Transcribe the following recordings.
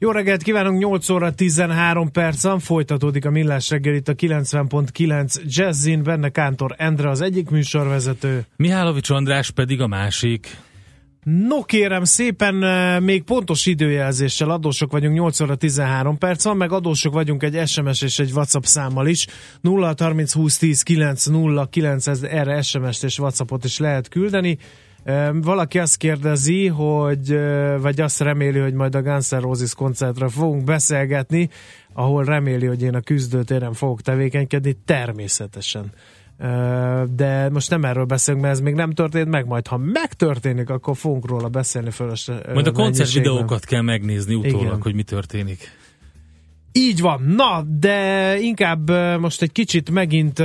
Jó reggelt kívánunk, 8 óra 13 percen folytatódik a Millás reggel itt a 90.9 Jazzin, benne Kántor Endre az egyik műsorvezető. Mihálovics András pedig a másik. No kérem szépen, eh, még pontos időjelzéssel adósok vagyunk 8 óra 13 perc van, meg adósok vagyunk egy SMS és egy WhatsApp számmal is. 0 30 20 10 9 0 9, ez, erre SMS-t és WhatsAppot is lehet küldeni. Valaki azt kérdezi, hogy, vagy azt reméli, hogy majd a Guns N' Roses koncertre fogunk beszélgetni, ahol reméli, hogy én a küzdőtéren fogok tevékenykedni, természetesen. De most nem erről beszélünk, mert ez még nem történt meg, majd ha megtörténik, akkor fogunk róla beszélni fölös. Majd a koncertvideókat kell megnézni utólag, Igen. hogy mi történik. Így van, na, de inkább most egy kicsit megint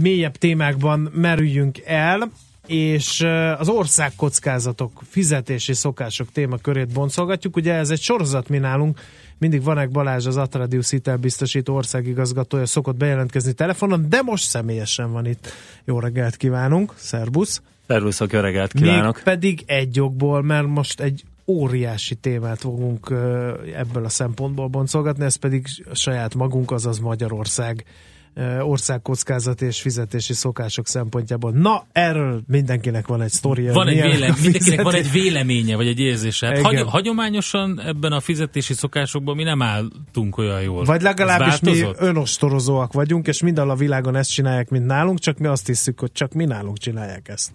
mélyebb témákban merüljünk el, és az országkockázatok, fizetési szokások témakörét boncolgatjuk. Ugye ez egy sorozat mi nálunk, mindig Vanek Balázs, az Atradius hitelbiztosító országigazgatója szokott bejelentkezni telefonon, de most személyesen van itt. Jó reggelt kívánunk, szervusz! Szervuszok, jó reggelt kívánok! Még pedig egy jogból, mert most egy óriási témát fogunk ebből a szempontból boncolgatni, ez pedig saját magunk, azaz Magyarország országkockázat és fizetési szokások szempontjából. Na, erről mindenkinek van egy sztoria. Van egy vélem, mindenkinek van egy véleménye, vagy egy érzése. Hát hagy, hagyományosan ebben a fizetési szokásokban mi nem álltunk olyan jól. Vagy legalábbis mi önostorozóak vagyunk, és minden a világon ezt csinálják, mint nálunk, csak mi azt hiszük, hogy csak mi nálunk csinálják ezt.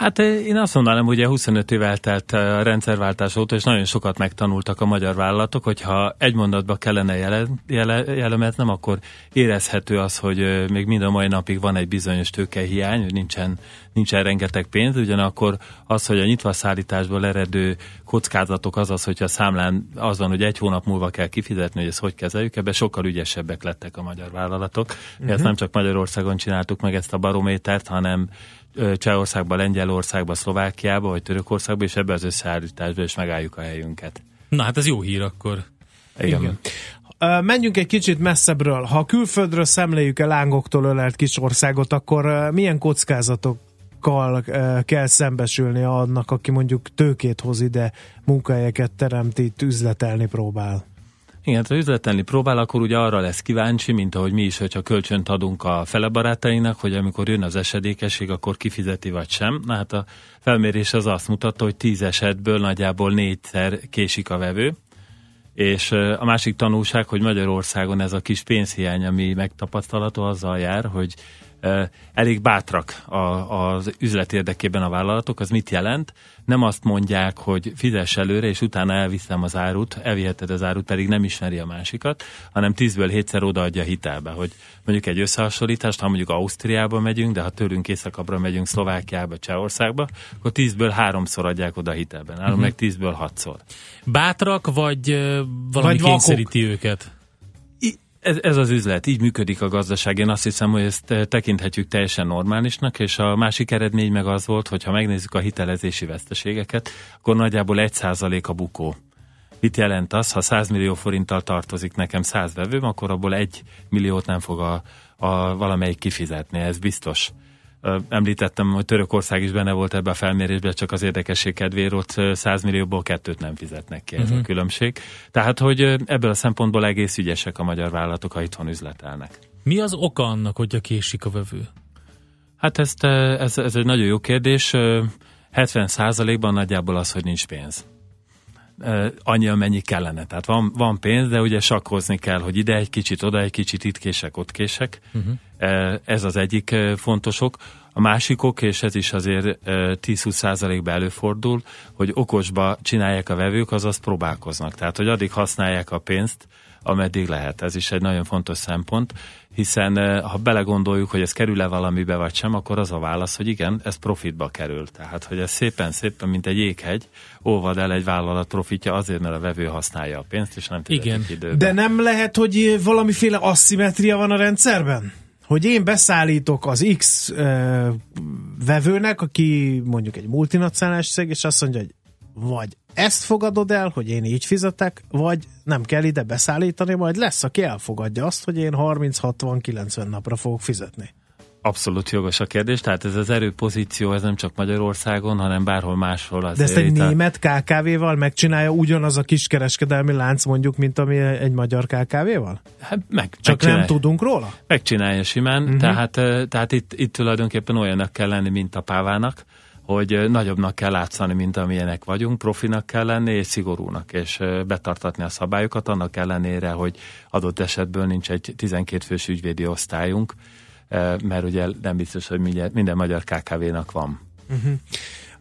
Hát eh, én azt mondanám, hogy ugye 25 év eltelt eh, a rendszerváltás óta, és nagyon sokat megtanultak a magyar vállalatok, hogyha egy mondatba kellene jele, jele, akkor érezhető az, hogy eh, még mind a mai napig van egy bizonyos tőkehiány, hogy nincsen, nincsen rengeteg pénz, ugyanakkor az, hogy a nyitva szállításból eredő kockázatok az az, hogyha a számlán az van, hogy egy hónap múlva kell kifizetni, hogy ezt hogy kezeljük, ebben sokkal ügyesebbek lettek a magyar vállalatok. Mhm. ezt nem csak Magyarországon csináltuk meg ezt a barométert, hanem Csehországba, Lengyelországba, Szlovákiába, vagy Törökországba, és ebbe az összeállításba is megálljuk a helyünket. Na hát ez jó hír akkor. Igen. Igen. Menjünk egy kicsit messzebbről. Ha külföldről szemléljük el lángoktól ölelt kis országot, akkor milyen kockázatokkal kell szembesülni annak, aki mondjuk tőkét hoz ide, munkahelyeket teremt itt, üzletelni próbál? Igen, ha üzletelni próbál, akkor ugye arra lesz kíváncsi, mint ahogy mi is, hogyha kölcsönt adunk a fele barátainak, hogy amikor jön az esedékesség, akkor kifizeti vagy sem. Na hát a felmérés az azt mutatta, hogy tíz esetből nagyjából négyszer késik a vevő, és a másik tanulság, hogy Magyarországon ez a kis pénzhiány, ami megtapasztalható, azzal jár, hogy elég bátrak a, az üzlet érdekében a vállalatok. Az mit jelent? Nem azt mondják, hogy fizess előre, és utána elviszem az árut, elviheted az árut, pedig nem ismeri a másikat, hanem tízből hétszer odaadja hitelbe, hogy mondjuk egy összehasonlítást, ha mondjuk Ausztriába megyünk, de ha tőlünk északabbra megyünk Szlovákiába, Csehországba, akkor tízből háromszor adják oda hitelben, nálunk Mhm. meg tízből hatszor. Bátrak, vagy valami Vagy vakok. kényszeríti őket? Ez, ez az üzlet, így működik a gazdaság. Én azt hiszem, hogy ezt eh, tekinthetjük teljesen normálisnak, és a másik eredmény meg az volt, hogy ha megnézzük a hitelezési veszteségeket, akkor nagyjából 1% a bukó. Mit jelent az, ha 100 millió forinttal tartozik nekem 100 vevőm, akkor abból 1 milliót nem fog a, a valamelyik kifizetni, ez biztos. Említettem, hogy Törökország is benne volt ebbe a felmérésbe, csak az érdekesség kedvéért ott ö, 100 millióból kettőt nem fizetnek ki, ez Mhm. uh-huh. a különbség. Tehát, hogy ebből a szempontból egész ügyesek a magyar vállalatok, ha itthon üzletelnek. Mi az oka annak, hogy késik a vevő? Hát ezt, ez, ez egy nagyon jó kérdés. Ö, 70%-ban nagyjából az, hogy nincs pénz. Annyi, amennyi kellene. Tehát van, van pénz, de ugye sakkozni kell, hogy ide egy kicsit, oda egy kicsit, itt kések, ott kések. Uh-huh. Ez az egyik ö, fontos ok. A másikok, és ez is azért ö, 10-20 százalékban előfordul, hogy okosba csinálják a vevők, azaz próbálkoznak. Tehát, hogy addig használják a pénzt, ameddig lehet. Ez is egy nagyon fontos szempont, hiszen ha belegondoljuk, hogy ez kerül-e valamibe vagy sem, akkor az a válasz, hogy igen, ez profitba kerül. Tehát, hogy ez szépen-szépen, mint egy jéghegy, olvad el egy vállalat profitja azért, mert a vevő használja a pénzt, és nem Igen. időben. De nem lehet, hogy valamiféle asszimetria van a rendszerben? Hogy én beszállítok az X ö, vevőnek, aki mondjuk egy multinacionális cég, és azt mondja, hogy vagy ezt fogadod el, hogy én így fizetek, vagy nem kell ide beszállítani, majd lesz, aki elfogadja azt, hogy én 30-60-90 napra fogok fizetni. Abszolút jogos a kérdés, tehát ez az erőpozíció, ez nem csak Magyarországon, hanem bárhol máshol. Az De ezt egy német KKV-val megcsinálja ugyanaz a kiskereskedelmi lánc mondjuk, mint ami egy magyar KKV-val? Hát meg, Csak nem tudunk róla? Megcsinálja simán, uh-huh. tehát, tehát itt, itt tulajdonképpen olyannak kell lenni, mint a pávának, hogy nagyobbnak kell látszani, mint amilyenek vagyunk, profinak kell lenni, és szigorúnak, és betartatni a szabályokat, annak ellenére, hogy adott esetből nincs egy 12 fős ügyvédi osztályunk, mert ugye nem biztos, hogy minden, magyar KKV-nak van. Uh-huh.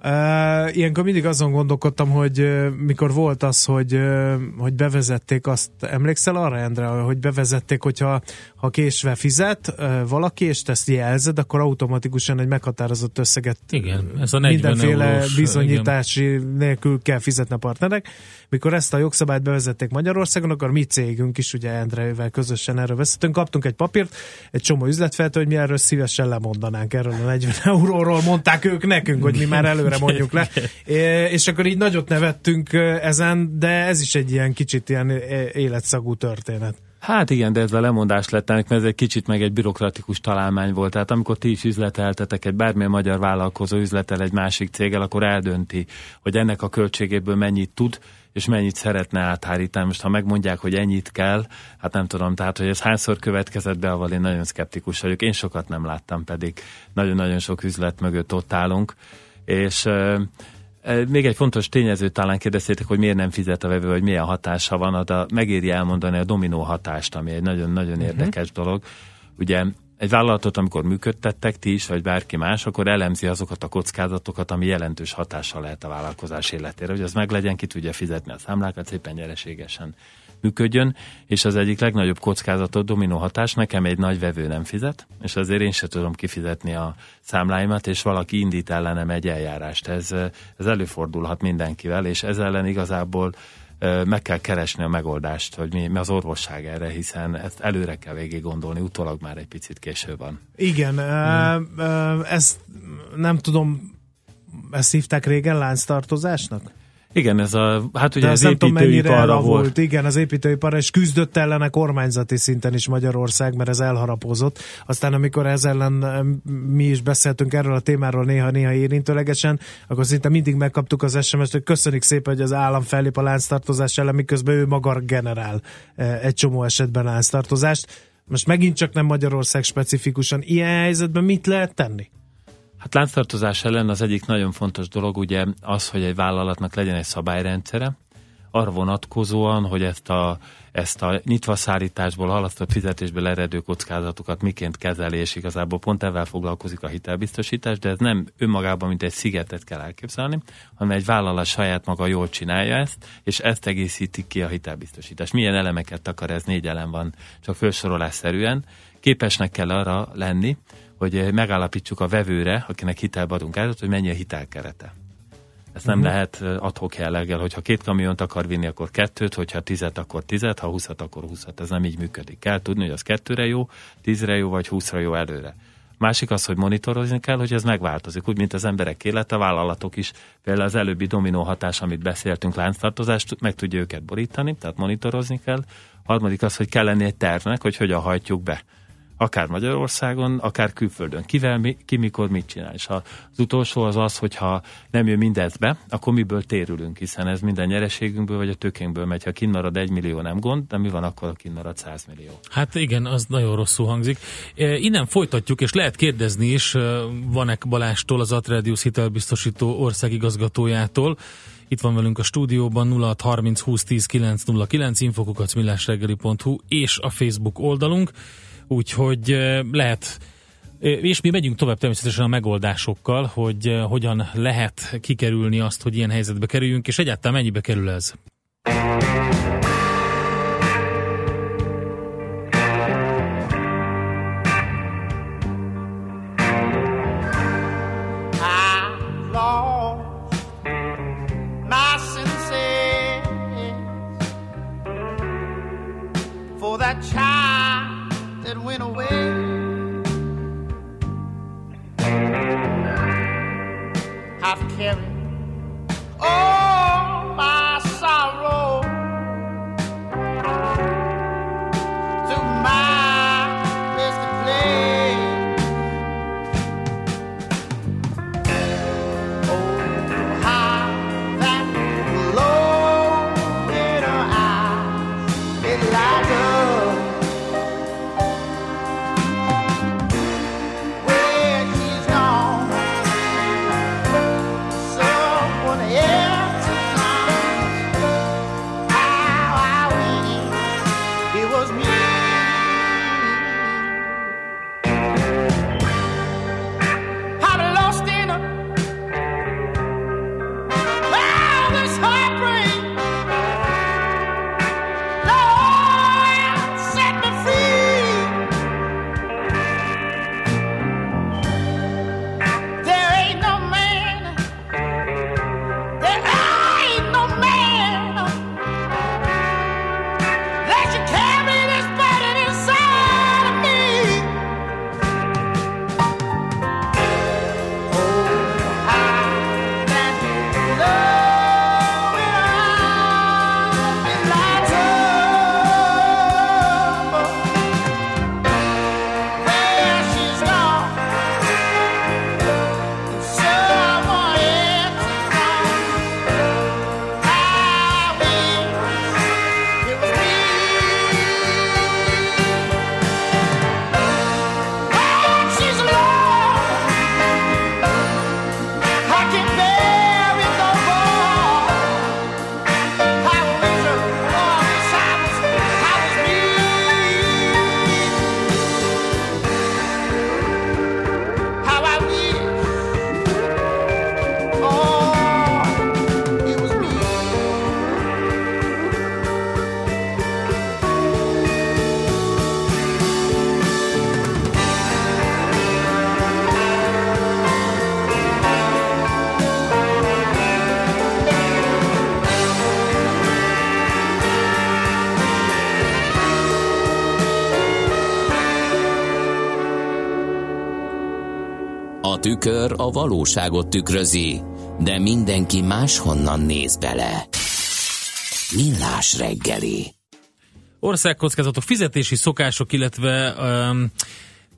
Uh, ilyenkor mindig azon gondolkodtam, hogy uh, mikor volt az, hogy, uh, hogy bevezették azt, emlékszel arra, Endre, hogy bevezették, hogyha ha késve fizet uh, valaki, és ezt jelzed, akkor automatikusan egy meghatározott összeget igen, ez a mindenféle eurós, bizonyítási igen. nélkül kell fizetni a partnerek. Mikor ezt a jogszabályt bevezették Magyarországon, akkor mi cégünk is, ugye Endrevel közösen erről veszettünk, kaptunk egy papírt, egy csomó üzletfeltől, hogy mi erről szívesen lemondanánk erről a 40 euróról, mondták ők nekünk, hogy mi már előre mondjuk le. És akkor így nagyot nevettünk ezen, de ez is egy ilyen kicsit ilyen életszagú történet. Hát igen, de ez a lemondás lett ennek, mert ez egy kicsit meg egy bürokratikus találmány volt. Tehát amikor ti is üzleteltetek, egy bármilyen magyar vállalkozó üzletel egy másik céggel, akkor eldönti, hogy ennek a költségéből mennyit tud, és mennyit szeretne áthárítani. Most ha megmondják, hogy ennyit kell, hát nem tudom, tehát hogy ez hányszor következett be, avval én nagyon szkeptikus vagyok. Én sokat nem láttam, pedig nagyon-nagyon sok üzlet mögött ott állunk. És még egy fontos tényező talán kérdeztétek, hogy miért nem fizet a vevő, vagy milyen hatása van, de megéri elmondani a dominó hatást, ami egy nagyon-nagyon uh-huh. érdekes dolog. Ugye egy vállalatot, amikor működtettek ti is, vagy bárki más, akkor elemzi azokat a kockázatokat, ami jelentős hatással lehet a vállalkozás életére, hogy az meg legyen, ki tudja fizetni a számlákat szépen nyereségesen működjön, és az egyik legnagyobb kockázatot dominó hatás, nekem egy nagy vevő nem fizet, és azért én sem tudom kifizetni a számláimat, és valaki indít ellenem egy eljárást. Ez, ez előfordulhat mindenkivel, és ez ellen igazából meg kell keresni a megoldást, hogy mi, mi az orvosság erre, hiszen ezt előre kell végig gondolni, utólag már egy picit késő van. Igen, hmm. ezt nem tudom, ezt hívták régen lánctartozásnak? Igen, ez a, hát ugye az építőiparra volt. Igen, az építőipar, és küzdött ellene kormányzati szinten is Magyarország, mert ez elharapozott. Aztán amikor ez ellen mi is beszéltünk erről a témáról néha-néha érintőlegesen, akkor szinte mindig megkaptuk az SMS-t, hogy köszönik szépen, hogy az állam fellép a lánctartozás ellen, miközben ő maga generál egy csomó esetben lánctartozást. Most megint csak nem Magyarország specifikusan. Ilyen helyzetben mit lehet tenni? Hát lánctartozás ellen az egyik nagyon fontos dolog ugye az, hogy egy vállalatnak legyen egy szabályrendszere, arra vonatkozóan, hogy ezt a, ezt a nyitva szállításból, halasztott fizetésből eredő kockázatokat miként kezeli, és igazából pont ezzel foglalkozik a hitelbiztosítás, de ez nem önmagában, mint egy szigetet kell elképzelni, hanem egy vállalat saját maga jól csinálja ezt, és ezt egészíti ki a hitelbiztosítás. Milyen elemeket akar, ez négy elem van, csak felsorolásszerűen. Képesnek kell arra lenni, hogy megállapítsuk a vevőre, akinek hitelbe adunk át, hogy mennyi a hitelkerete. Ez nem uh-huh. lehet adhok jelleggel, hogyha két kamiont akar vinni, akkor kettőt, hogyha tizet, akkor tizet, ha húszat, akkor húszat. Ez nem így működik. Kell tudni, hogy az kettőre jó, tízre jó, vagy húszra jó előre. Másik az, hogy monitorozni kell, hogy ez megváltozik, úgy, mint az emberek élete, a vállalatok is. Például az előbbi dominó hatás, amit beszéltünk, lánctartozást, meg tudja őket borítani, tehát monitorozni kell. Harmadik az, hogy kell lenni egy tervnek, hogy hogyan hajtjuk be akár Magyarországon, akár külföldön. Kivel, mi, ki mikor mit csinál. És az utolsó az az, hogyha nem jön mindez be, akkor miből térülünk, hiszen ez minden nyereségünkből vagy a tökénkből megy. Ha kinnarad egy millió, nem gond, de mi van akkor, ha kinnarad 100 millió? Hát igen, az nagyon rosszul hangzik. E, innen folytatjuk, és lehet kérdezni is e, Vanek Balástól, az Atredius hitelbiztosító országigazgatójától. Itt van velünk a stúdióban 0630 20 10 909 infokukacmillásreggeli.hu és a Facebook oldalunk. Úgyhogy lehet és mi megyünk tovább természetesen a megoldásokkal, hogy hogyan lehet kikerülni azt, hogy ilyen helyzetbe kerüljünk, és egyáltalán mennyibe kerül ez. Valóságot tükrözi, de mindenki máshonnan néz bele. Millás reggeli. Országkockázatok, fizetési szokások, illetve um,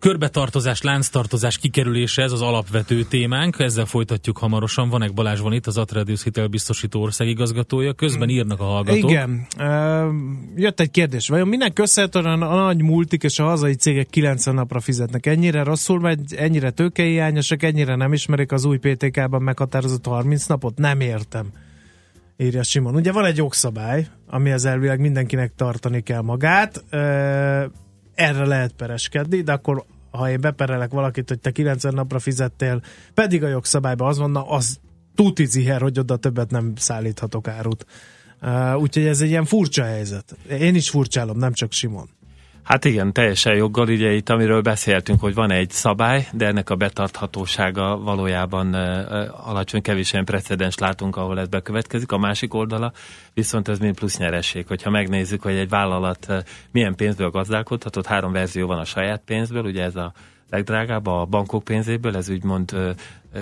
körbetartozás, lánctartozás kikerülése, ez az alapvető témánk, ezzel folytatjuk hamarosan. Vanek Balázs van itt, az Atradius hitelbiztosító országigazgatója, közben írnak a hallgatók. Igen. Jött egy kérdés. Vajon minek köszönhetően a nagy multik és a hazai cégek 90 napra fizetnek? Ennyire rosszul megy, ennyire tőkehiányosak, ennyire nem ismerik az új PTK-ban meghatározott 30 napot? Nem értem. Írja Simon. Ugye van egy jogszabály, ami az elvileg mindenkinek tartani kell magát. Erre lehet pereskedni, de akkor ha én beperelek valakit, hogy te 90 napra fizettél, pedig a jogszabályban az van, na, az tuti ziher, hogy oda többet nem szállíthatok árut. Uh, úgyhogy ez egy ilyen furcsa helyzet. Én is furcsálom, nem csak Simon. Hát igen, teljesen joggal, ugye itt amiről beszéltünk, hogy van egy szabály, de ennek a betarthatósága valójában alacsony, kevés olyan precedens látunk, ahol ez bekövetkezik. A másik oldala viszont ez mind plusz nyeresség. Hogyha megnézzük, hogy egy vállalat milyen pénzből gazdálkodhatott, három verzió van a saját pénzből, ugye ez a legdrágább a bankok pénzéből, ez úgymond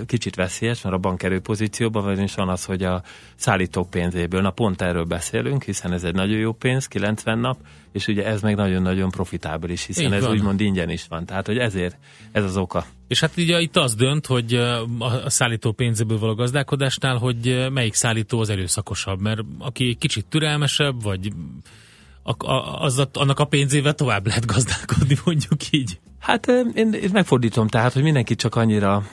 kicsit veszélyes, mert a bank erőpozícióban van, és van az, hogy a szállítók pénzéből. Na pont erről beszélünk, hiszen ez egy nagyon jó pénz, 90 nap, és ugye ez meg nagyon-nagyon profitábilis, hiszen Így ez van. úgymond ingyen is van. Tehát, hogy ezért ez az oka. És hát ugye itt az dönt, hogy a a szállító pénzéből való gazdálkodásnál, hogy melyik szállító az erőszakosabb, mert aki kicsit türelmesebb, vagy a, a, az, annak a pénzével tovább lehet gazdálkodni, mondjuk így. Hát én, én megfordítom, tehát, hogy mindenki csak annyira,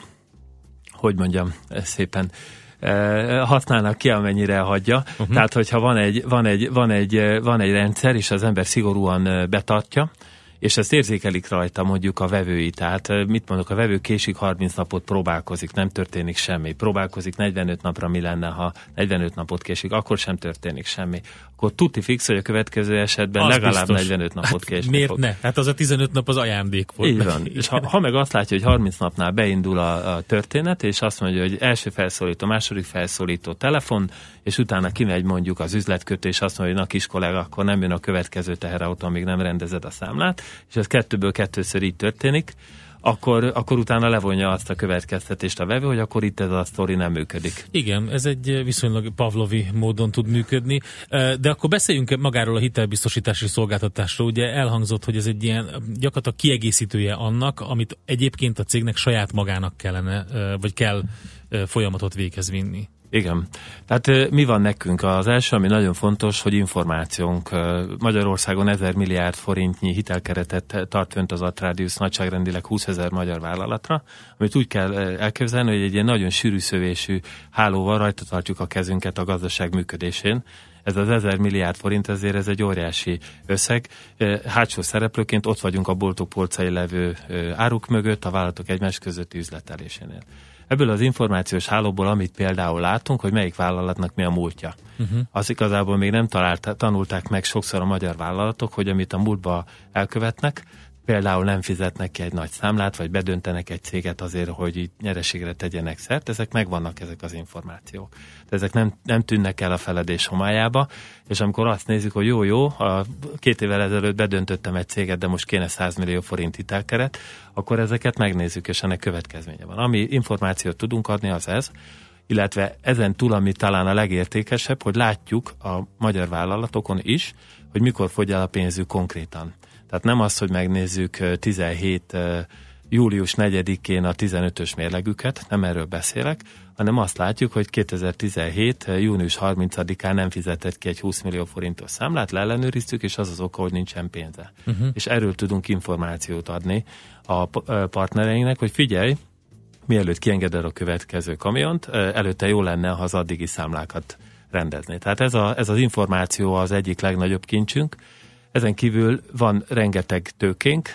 hogy mondjam szépen, eh, használnak ki, amennyire hagyja. Uh-huh. Tehát, hogyha van egy, van, egy, van, egy, eh, van egy rendszer, és az ember szigorúan eh, betartja, és ezt érzékelik rajta mondjuk a vevői. Tehát eh, mit mondok, a vevő késik 30 napot próbálkozik, nem történik semmi. Próbálkozik 45 napra, mi lenne, ha 45 napot késik, akkor sem történik semmi. Akkor tuti fix, hogy a következő esetben Az legalább biztos. 45 napot Hát késni miért fog. ne? Hát az a 15 nap az ajándék volt. Így van. És ha, ha meg azt látja, hogy 30 napnál beindul a, a történet, és azt mondja, hogy első felszólító, második felszólító telefon, és utána kimegy mondjuk az üzletkötés, azt mondja, hogy na kis kollega, akkor nem jön a következő teherautó, amíg nem rendezed a számlát, és ez kettőből kettőször így történik, akkor, akkor utána levonja azt a következtetést a vevő, hogy akkor itt ez a sztori nem működik. Igen, ez egy viszonylag pavlovi módon tud működni, de akkor beszéljünk magáról a hitelbiztosítási szolgáltatásról. Ugye elhangzott, hogy ez egy ilyen gyakorlatilag kiegészítője annak, amit egyébként a cégnek saját magának kellene, vagy kell folyamatot véghez vinni. Igen. Tehát mi van nekünk? Az első, ami nagyon fontos, hogy információnk. Magyarországon 1000 milliárd forintnyi hitelkeretet tart fönt az Atrádius nagyságrendileg 20 ezer magyar vállalatra, amit úgy kell elképzelni, hogy egy ilyen nagyon sűrű szövésű hálóval rajta tartjuk a kezünket a gazdaság működésén. Ez az 1000 milliárd forint, ezért ez egy óriási összeg. Hátsó szereplőként ott vagyunk a boltok polcai levő áruk mögött, a vállalatok egymás közötti üzletelésénél. Ebből az információs hálóból, amit például látunk, hogy melyik vállalatnak mi a múltja. Uh-huh. Az igazából még nem talált, tanulták meg sokszor a magyar vállalatok, hogy amit a múltba elkövetnek, például nem fizetnek ki egy nagy számlát, vagy bedöntenek egy céget azért, hogy így nyereségre tegyenek szert, ezek megvannak ezek az információk. De ezek nem, nem tűnnek el a feledés homályába, és amikor azt nézzük, hogy jó, jó, a két évvel ezelőtt bedöntöttem egy céget, de most kéne 100 millió forint hitelkeret, akkor ezeket megnézzük, és ennek következménye van. Ami információt tudunk adni, az ez, illetve ezen túl, ami talán a legértékesebb, hogy látjuk a magyar vállalatokon is, hogy mikor fogy el a pénzük konkrétan. Tehát nem az, hogy megnézzük 17 július 4-én a 15-ös mérlegüket, nem erről beszélek, hanem azt látjuk, hogy 2017. június 30-án nem fizetett ki egy 20 millió forintos számlát, leellenőriztük, és az az oka, hogy nincsen pénze. Uh-huh. És erről tudunk információt adni a partnereinknek, hogy figyelj, mielőtt kiengeded a következő kamiont, előtte jó lenne, ha az addigi számlákat rendezni. Tehát ez, a, ez az információ az egyik legnagyobb kincsünk, ezen kívül van rengeteg tőkénk,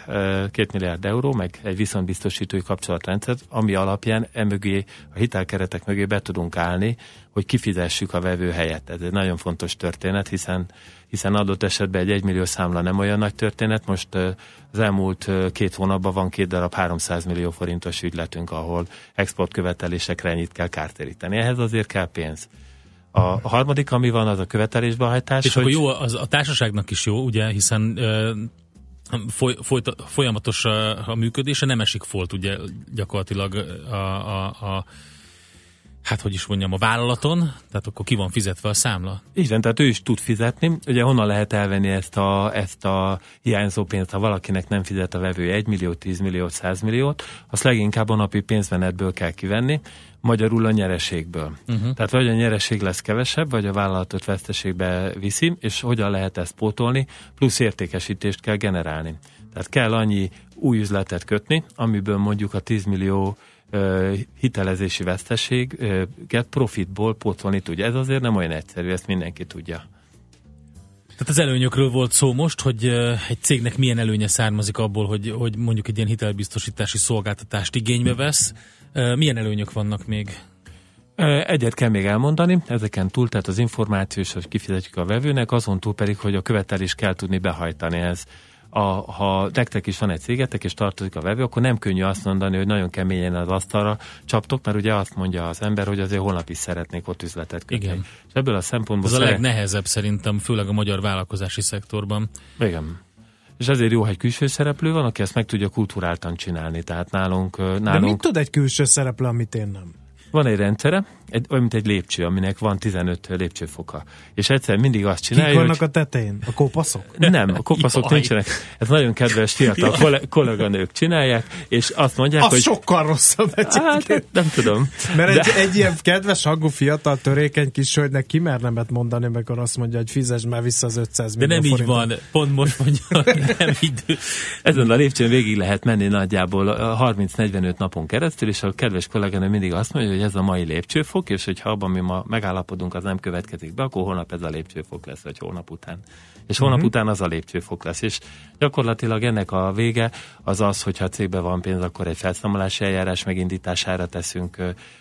két milliárd euró, meg egy viszontbiztosítói kapcsolatrendszer, ami alapján emögé, a hitelkeretek mögé be tudunk állni, hogy kifizessük a vevő helyet. Ez egy nagyon fontos történet, hiszen hiszen adott esetben egy egymillió számla nem olyan nagy történet. Most az elmúlt két hónapban van két darab 300 millió forintos ügyletünk, ahol exportkövetelésekre ennyit kell kártéríteni. Ehhez azért kell pénz. A harmadik, ami van, az a követelésbehajtás. És hogy... akkor jó, az a társaságnak is jó, ugye, hiszen foly, folyt, folyamatos a, a működése, nem esik folt ugye gyakorlatilag a, a, a hát hogy is mondjam, a vállalaton, tehát akkor ki van fizetve a számla? Igen, tehát ő is tud fizetni. Ugye honnan lehet elvenni ezt a, ezt a hiányzó pénzt, ha valakinek nem fizet a vevő 1 millió, 10 millió, 100 milliót, azt leginkább a napi pénzmenetből kell kivenni, magyarul a nyereségből. Uh-huh. Tehát vagy a nyereség lesz kevesebb, vagy a vállalatot veszteségbe viszi, és hogyan lehet ezt pótolni, plusz értékesítést kell generálni. Tehát kell annyi új üzletet kötni, amiből mondjuk a 10 millió hitelezési veszteséget profitból pótolni tudja. Ez azért nem olyan egyszerű, ezt mindenki tudja. Tehát az előnyökről volt szó most, hogy egy cégnek milyen előnye származik abból, hogy, hogy mondjuk egy ilyen hitelbiztosítási szolgáltatást igénybe vesz. Milyen előnyök vannak még? Egyet kell még elmondani, ezeken túl, tehát az információs, hogy kifizetjük a vevőnek, azon túl pedig, hogy a követelést kell tudni behajtani. Ez a, ha nektek is van egy cégetek, és tartozik a vevő, akkor nem könnyű azt mondani, hogy nagyon keményen az asztalra csaptok, mert ugye azt mondja az ember, hogy azért holnap is szeretnék ott üzletet kötni. Igen. És ebből a szempontból... Ez szeret... a legnehezebb szerintem, főleg a magyar vállalkozási szektorban. Igen. És ezért jó, hogy külső szereplő van, aki ezt meg tudja kulturáltan csinálni. Tehát nálunk... nálunk... De mit tud egy külső szereplő, amit én nem? Van egy rendszere, egy, olyan, mint egy lépcső, aminek van 15 lépcsőfoka. És egyszer mindig azt csinálja, Kik vannak hogy... a tetején? A kopaszok? Nem, a kopaszok Jaj. nincsenek. Ez nagyon kedves fiatal koll- kolléganők csinálják, és azt mondják, az hogy... sokkal rosszabb. Hát, nem tudom. Mert de... egy, egy ilyen kedves, hangú fiatal, törékeny kis hölgynek ki mernemet mondani, amikor azt mondja, hogy fizes már vissza az 500 millió De nem forintot. így van, pont most mondja, nem így. Ezen a lépcsőn végig lehet menni nagyjából 30-45 napon keresztül, és a kedves kolléganő mindig azt mondja, hogy ez a mai lépcsőfok, és hogyha abban mi ma megállapodunk, az nem következik be, akkor holnap ez a lépcsőfok lesz, vagy hónap után. És hónap uh-huh. után az a lépcsőfok lesz. És gyakorlatilag ennek a vége az az, hogyha a cégben van pénz, akkor egy felszámolási eljárás megindítására teszünk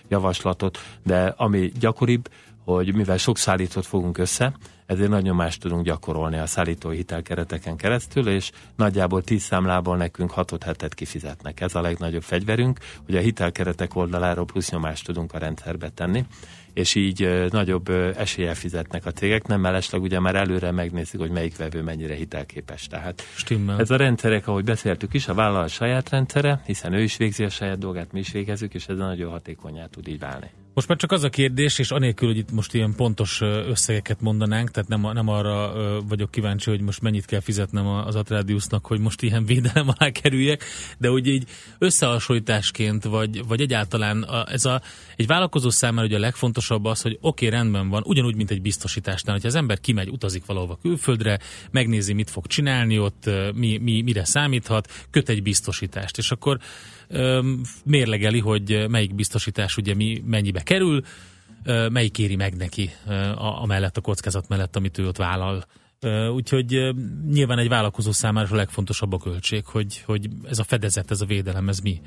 javaslatot, de ami gyakoribb, hogy mivel sok szállítót fogunk össze, ezért nagy nyomást tudunk gyakorolni a szállítói hitelkereteken keresztül, és nagyjából 10 számlából nekünk 6 hetet kifizetnek. Ez a legnagyobb fegyverünk, hogy a hitelkeretek oldaláról plusz nyomást tudunk a rendszerbe tenni és így nagyobb eséllyel fizetnek a cégek, nem mellesleg ugye már előre megnézik, hogy melyik vevő mennyire hitelképes. Tehát Stimmel. ez a rendszerek, ahogy beszéltük is, a vállalat saját rendszere, hiszen ő is végzi a saját dolgát, mi is végezzük, és ez nagyon hatékonyá tud így válni. Most már csak az a kérdés, és anélkül, hogy itt most ilyen pontos összegeket mondanánk, tehát nem, nem arra vagyok kíváncsi, hogy most mennyit kell fizetnem az Atradiusnak, hogy most ilyen védelem alá kerüljek, de hogy így összehasonlításként, vagy, vagy egyáltalán a, ez a, egy vállalkozó számára ugye a legfontosabb az, hogy oké, okay, rendben van, ugyanúgy, mint egy biztosításnál, hogyha az ember kimegy, utazik valahova külföldre, megnézi, mit fog csinálni ott, mi, mi, mire számíthat, köt egy biztosítást, és akkor mérlegeli, hogy melyik biztosítás ugye mi mennyibe kerül, melyik éri meg neki a, mellett, a kockázat mellett, amit ő ott vállal. Úgyhogy nyilván egy vállalkozó számára a legfontosabb a költség, hogy, hogy ez a fedezet, ez a védelem, ez mi,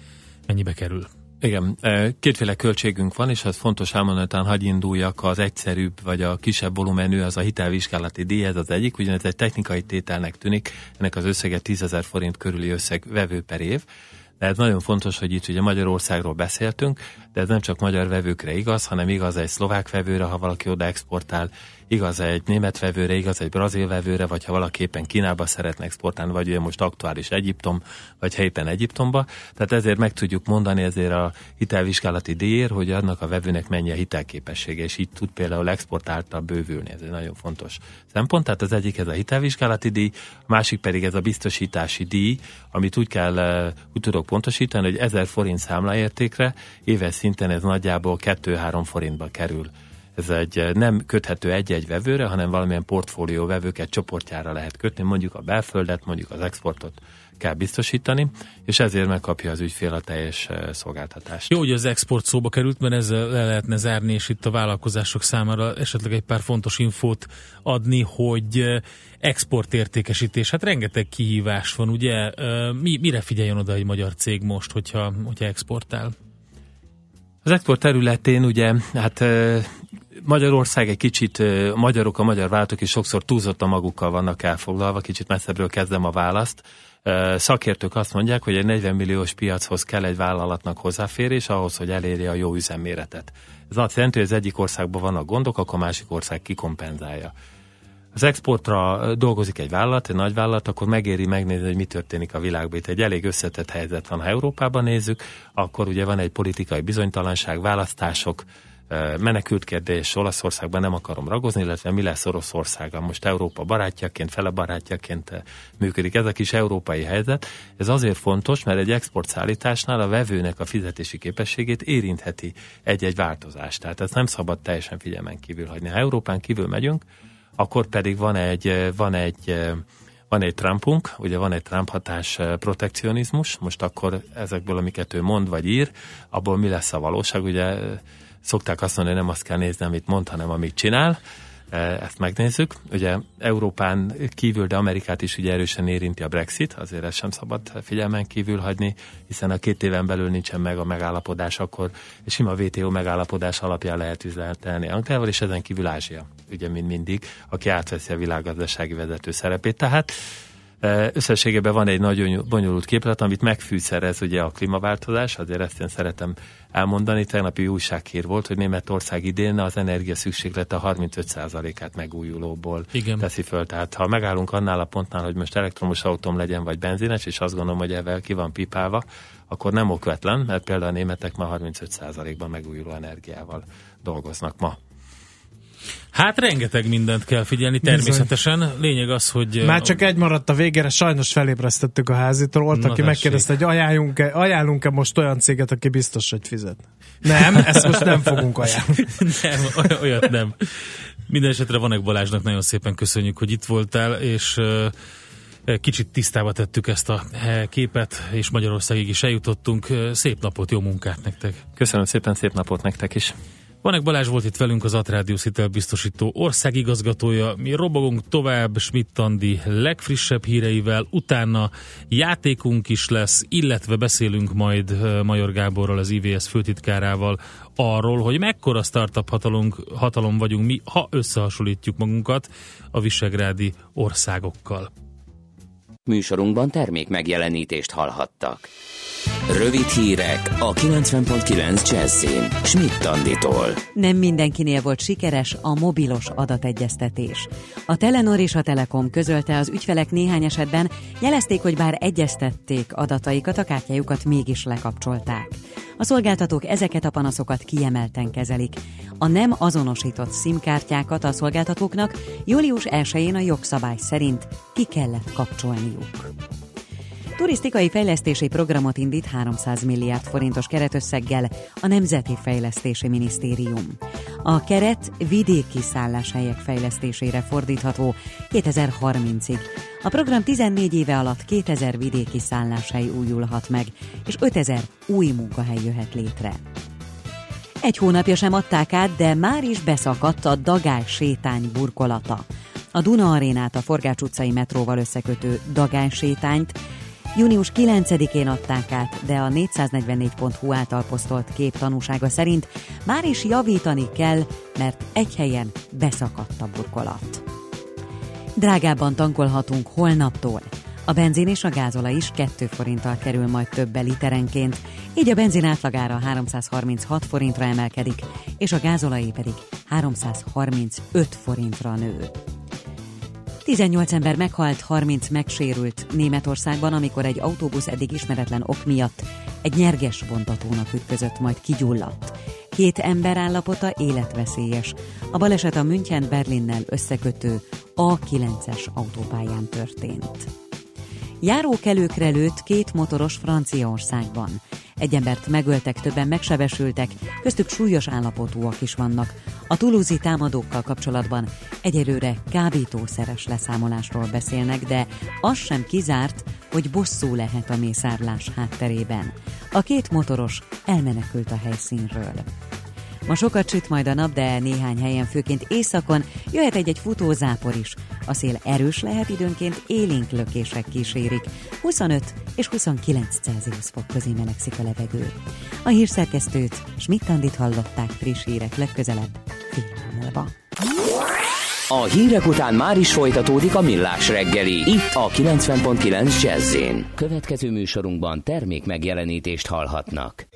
mennyibe kerül. Igen, kétféle költségünk van, és az fontos elmondani, talán hagy induljak az egyszerűbb, vagy a kisebb volumenű, az a hitelvizsgálati díj, ez az egyik, ugyanez egy technikai tételnek tűnik, ennek az összege 10 ezer forint körüli összeg vevő per év, ez nagyon fontos, hogy itt ugye Magyarországról beszéltünk, de ez nem csak magyar vevőkre igaz, hanem igaz egy szlovák vevőre, ha valaki oda exportál, igaz egy német vevőre, igaz egy brazil vevőre, vagy ha valaki éppen Kínába szeretne exportálni, vagy ugye most aktuális Egyiptom, vagy helyen Egyiptomba. Tehát ezért meg tudjuk mondani ezért a hitelvizsgálati díjért, hogy annak a vevőnek mennyi a hitelképessége, és így tud például exportáltal bővülni. Ez egy nagyon fontos szempont. Tehát az egyik ez a hitelvizsgálati díj, a másik pedig ez a biztosítási díj, amit úgy kell, eh, úgy tudok pontosítani, hogy 1000 forint számlaértékre éves szinten ez nagyjából 2-3 forintba kerül. Ez egy eh, nem köthető egy-egy vevőre, hanem valamilyen portfólió vevőket csoportjára lehet kötni, mondjuk a belföldet, mondjuk az exportot kell biztosítani, és ezért megkapja az ügyfél a teljes eh, szolgáltatást. Jó, hogy az export szóba került, mert ezzel le lehetne zárni, és itt a vállalkozások számára esetleg egy pár fontos infót adni, hogy eh, exportértékesítés, hát rengeteg kihívás van, ugye? Mi, mire figyeljen oda egy magyar cég most, hogyha, hogyha exportál? Az export területén ugye, hát Magyarország egy kicsit, a magyarok, a magyar vállalatok is sokszor túlzottan magukkal vannak elfoglalva, kicsit messzebbről kezdem a választ. Szakértők azt mondják, hogy egy 40 milliós piachoz kell egy vállalatnak hozzáférés ahhoz, hogy elérje a jó üzemméretet. Ez azt jelenti, hogy az egyik országban vannak gondok, akkor a másik ország kikompenzálja. Az exportra dolgozik egy vállalat, egy nagy vállalat, akkor megéri megnézni, hogy mi történik a világban. Itt egy elég összetett helyzet van. Ha Európában nézzük, akkor ugye van egy politikai bizonytalanság, választások, menekült kérdés, Olaszországban nem akarom ragozni, illetve mi lesz Oroszországban. Most Európa barátjaként, fele barátjaként működik. Ez a kis európai helyzet. Ez azért fontos, mert egy exportszállításnál a vevőnek a fizetési képességét érintheti egy-egy változás. Tehát ezt nem szabad teljesen figyelmen kívül hagyni. Ha Európán kívül megyünk, akkor pedig van egy, van egy van egy Trumpunk, ugye van egy Trump hatás protekcionizmus, most akkor ezekből, amiket ő mond vagy ír, abból mi lesz a valóság, ugye szokták azt mondani, nem azt kell nézni, amit mond, hanem amit csinál, Eh, ezt megnézzük. Ugye Európán kívül, de Amerikát is ugye erősen érinti a Brexit, azért ezt sem szabad figyelmen kívül hagyni, hiszen a két éven belül nincsen meg a megállapodás, akkor egy sima WTO megállapodás alapján lehet üzletelni Angliával, és ezen kívül Ázsia, ugye mind mindig, aki átveszi a világgazdasági vezető szerepét. Tehát eh, összességében van egy nagyon bonyolult képlet, amit megfűszerez ugye a klímaváltozás, azért ezt én szeretem elmondani. Tegnapi újsághír volt, hogy Németország idén az energia szükséglete 35%-át megújulóból Igen. teszi föl. Tehát ha megállunk annál a pontnál, hogy most elektromos autóm legyen, vagy benzines, és azt gondolom, hogy ezzel ki van pipálva, akkor nem okvetlen, mert például a németek ma 35%-ban megújuló energiával dolgoznak ma. Hát rengeteg mindent kell figyelni, természetesen. Lényeg az, hogy... Már csak egy maradt a végére, sajnos felébresztettük a házitól. Volt, aki megkérdezte, hogy ajánlunk-e, ajánlunk-e most olyan céget, aki biztos, hogy fizet. Nem, ezt most nem fogunk ajánlani. nem, oly- olyat nem. Minden esetre Vanek Balázsnak nagyon szépen köszönjük, hogy itt voltál, és kicsit tisztába tettük ezt a eh, képet, és Magyarországig is eljutottunk. Szép napot, jó munkát nektek! Köszönöm szépen, szép napot nektek is! Vanek Balázs volt itt velünk az Atrádius hitelbiztosító országigazgatója. Mi robogunk tovább Schmidt legfrissebb híreivel, utána játékunk is lesz, illetve beszélünk majd eh, Major Gáborral, az IVS főtitkárával arról, hogy mekkora startup hatalom, hatalom vagyunk mi, ha összehasonlítjuk magunkat a visegrádi országokkal. Műsorunkban termék megjelenítést hallhattak. Rövid hírek a 90.9 Jazzin. Schmidt Anditól. Nem mindenkinél volt sikeres a mobilos adategyeztetés. A Telenor és a Telekom közölte az ügyfelek néhány esetben, jelezték, hogy bár egyeztették adataikat, a kártyájukat mégis lekapcsolták. A szolgáltatók ezeket a panaszokat kiemelten kezelik. A nem azonosított SIM-kártyákat a szolgáltatóknak július 1-én a jogszabály szerint ki kellett kapcsolniuk. Turisztikai fejlesztési programot indít 300 milliárd forintos keretösszeggel a Nemzeti Fejlesztési Minisztérium. A keret vidéki szálláshelyek fejlesztésére fordítható 2030-ig. A program 14 éve alatt 2000 vidéki szálláshely újulhat meg, és 5000 új munkahely jöhet létre. Egy hónapja sem adták át, de már is beszakadt a Dagály sétány burkolata. A Duna arénát a Forgács utcai metróval összekötő Dagály sétányt Június 9-én adták át, de a 444.hu által posztolt kép tanúsága szerint már is javítani kell, mert egy helyen beszakadt a burkolat. Drágábban tankolhatunk holnaptól. A benzin és a gázola is 2 forinttal kerül majd többe literenként, így a benzin átlagára 336 forintra emelkedik, és a gázolai pedig 335 forintra nő. 18 ember meghalt, 30 megsérült Németországban, amikor egy autóbusz eddig ismeretlen ok miatt egy nyerges bontatónak ütközött, majd kigyulladt. Két ember állapota életveszélyes. A baleset a München-Berlinnel összekötő A9-es autópályán történt. Járókelőkre lőtt két motoros Franciaországban. Egy embert megöltek, többen megsebesültek, köztük súlyos állapotúak is vannak. A tulúzi támadókkal kapcsolatban egyelőre kábítószeres leszámolásról beszélnek, de az sem kizárt, hogy bosszú lehet a mészárlás hátterében. A két motoros elmenekült a helyszínről. Ma sokat süt majd a nap, de néhány helyen, főként északon, jöhet egy-egy futózápor is. A szél erős lehet időnként, élénk lökések kísérik. 25 és 29 Celsius fok közé melegszik a levegő. A hírszerkesztőt, Schmidt-Tandit hallották friss hírek legközelebb, fél múlva. A hírek után már is folytatódik a millás reggeli. Itt a 90.9 Jazzin. Következő műsorunkban termék megjelenítést hallhatnak.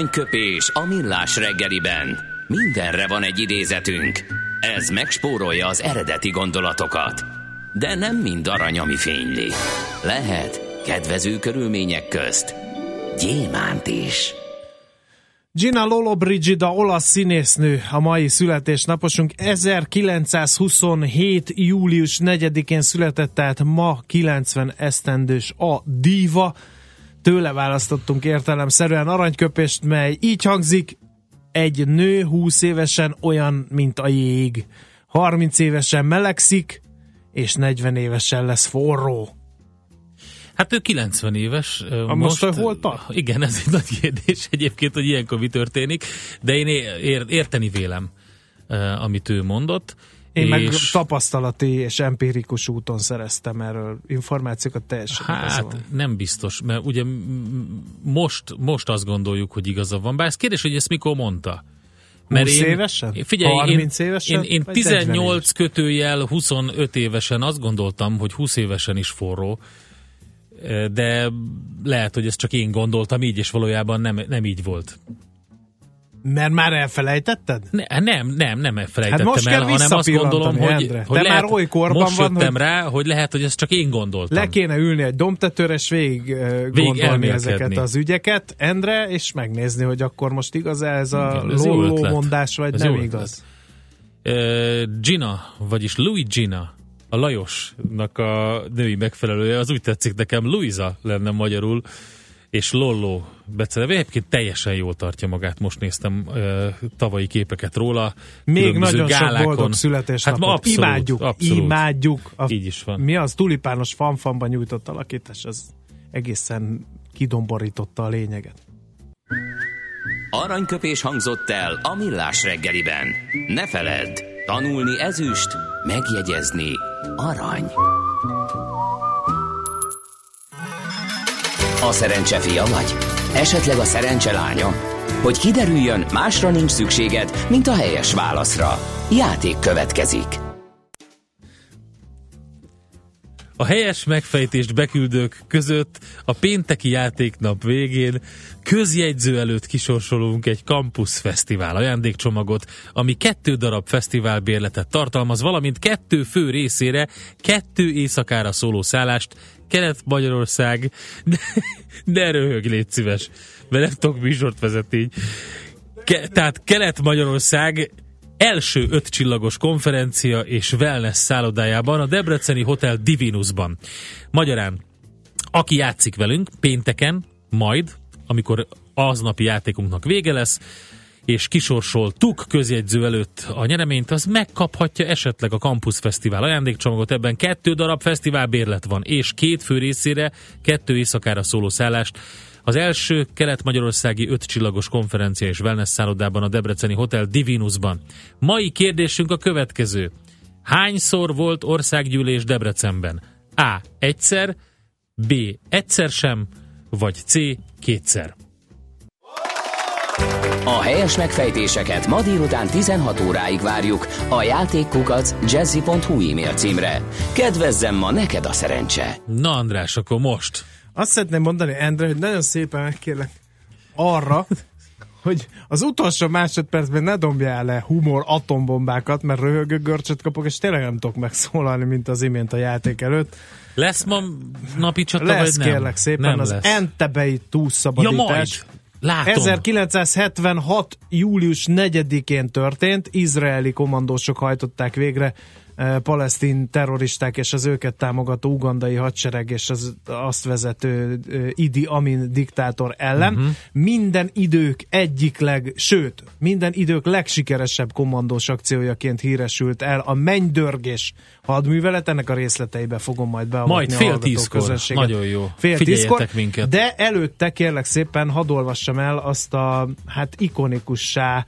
Aranyköpés a millás reggeliben. Mindenre van egy idézetünk. Ez megspórolja az eredeti gondolatokat. De nem mind arany, ami fényli. Lehet kedvező körülmények közt gyémánt is. Gina Lollobrigida, olasz színésznő, a mai születésnaposunk 1927. július 4-én született, tehát ma 90 esztendős a diva. Tőle választottunk értelemszerűen aranyköpést, mely így hangzik, egy nő 20 évesen olyan, mint a jég. 30 évesen melegszik, és 40 évesen lesz forró. Hát ő 90 éves. A most hol tart? Igen, ez egy nagy kérdés egyébként, hogy ilyenkor mi történik, de én ér, érteni vélem, amit ő mondott. Én meg és tapasztalati és empirikus úton szereztem erről információkat teljesen Hát van. nem biztos, mert ugye most, most azt gondoljuk, hogy igaza van. Bár ez kérdés, hogy ezt mikor mondta. 20 évesen? Figyelj, 30 én, évesen? Én, én Vagy 40 18 éves? kötőjel 25 évesen azt gondoltam, hogy 20 évesen is forró, de lehet, hogy ezt csak én gondoltam így, és valójában nem, nem így volt. Mert már elfelejtetted? Ne, nem, nem, nem elfelejtettem Hát most el, hanem azt gondolom, hogy, Endre. hogy De lehet, már oly korban most van, hogy- rá, hogy lehet, hogy ezt csak én gondoltam. Le kéne ülni egy domtetőre, és végig, végig gondolni elmélkedni. ezeket az ügyeket, Endre, és megnézni, hogy akkor most igaz ez a lolló mondás, vagy Ez nem igaz. Ö, Gina, vagyis Louis Gina, a Lajosnak a női megfelelője, az úgy tetszik nekem, Luisa lenne magyarul, és Lollo beceneve. Egyébként teljesen jól tartja magát, most néztem ö, tavalyi képeket róla. Még nagyon sok gálákon. boldog születésnapot. Hát ma abszolút, imádjuk, abszolút. imádjuk. A, Így is van. Mi az tulipános fanfanban nyújtott alakítás, az egészen kidomborította a lényeget. Aranyköpés hangzott el a millás reggeliben. Ne feledd, tanulni ezüst, megjegyezni arany. A szerencse fia vagy? Esetleg a szerencse lánya? Hogy kiderüljön, másra nincs szükséged, mint a helyes válaszra. Játék következik. A helyes megfejtést beküldők között a pénteki játéknap végén közjegyző előtt kisorsolunk egy Campus Fesztivál ajándékcsomagot, ami kettő darab fesztiválbérletet tartalmaz, valamint kettő fő részére kettő éjszakára szóló szállást Kelet-Magyarország, de, de röhög, légy szíves, mert nem tudok műsort vezetni így. Ke, tehát Kelet-Magyarország első öt csillagos konferencia és wellness szállodájában, a Debreceni Hotel Divinusban. Magyarán, aki játszik velünk pénteken, majd, amikor aznapi játékunknak vége lesz, és kisorsoltuk közjegyző előtt a nyereményt, az megkaphatja esetleg a Campus Fesztivál ajándékcsomagot. Ebben kettő darab fesztivál bérlet van, és két fő részére, kettő éjszakára szóló szállást. Az első kelet-magyarországi öt csillagos konferencia és wellness szállodában a Debreceni Hotel Divinusban. Mai kérdésünk a következő. Hányszor volt országgyűlés Debrecenben? A. Egyszer, B. Egyszer sem, vagy C. Kétszer. A helyes megfejtéseket ma délután 16 óráig várjuk a játékkukac jazzy.hu e-mail címre. Kedvezzem ma neked a szerencse! Na András, akkor most. Azt szeretném mondani, Endre, hogy nagyon szépen megkérlek arra, hogy az utolsó másodpercben ne dobjál le humor atombombákat, mert röhögő görcsöt kapok, és tényleg nem tudok megszólalni, mint az imént a játék előtt. Lesz ma napi csata, Lesz vagy nem? kérlek szépen nem az lesz. Entebei Ja, túlszabadítás. majd. Látom. 1976. július 4-én történt, izraeli kommandósok hajtották végre palesztin terroristák és az őket támogató ugandai hadsereg és az azt vezető eh, Idi Amin diktátor ellen. Uh-huh. Minden idők egyik leg, sőt, minden idők legsikeresebb kommandós akciójaként híresült el a mennydörgés hadművelet. Ennek a részleteibe fogom majd beavatni Majd a fél tízkor. Nagyon jó. Fél tízkor, minket. De előtte kérlek szépen hadd olvassam el azt a hát ikonikussá eh,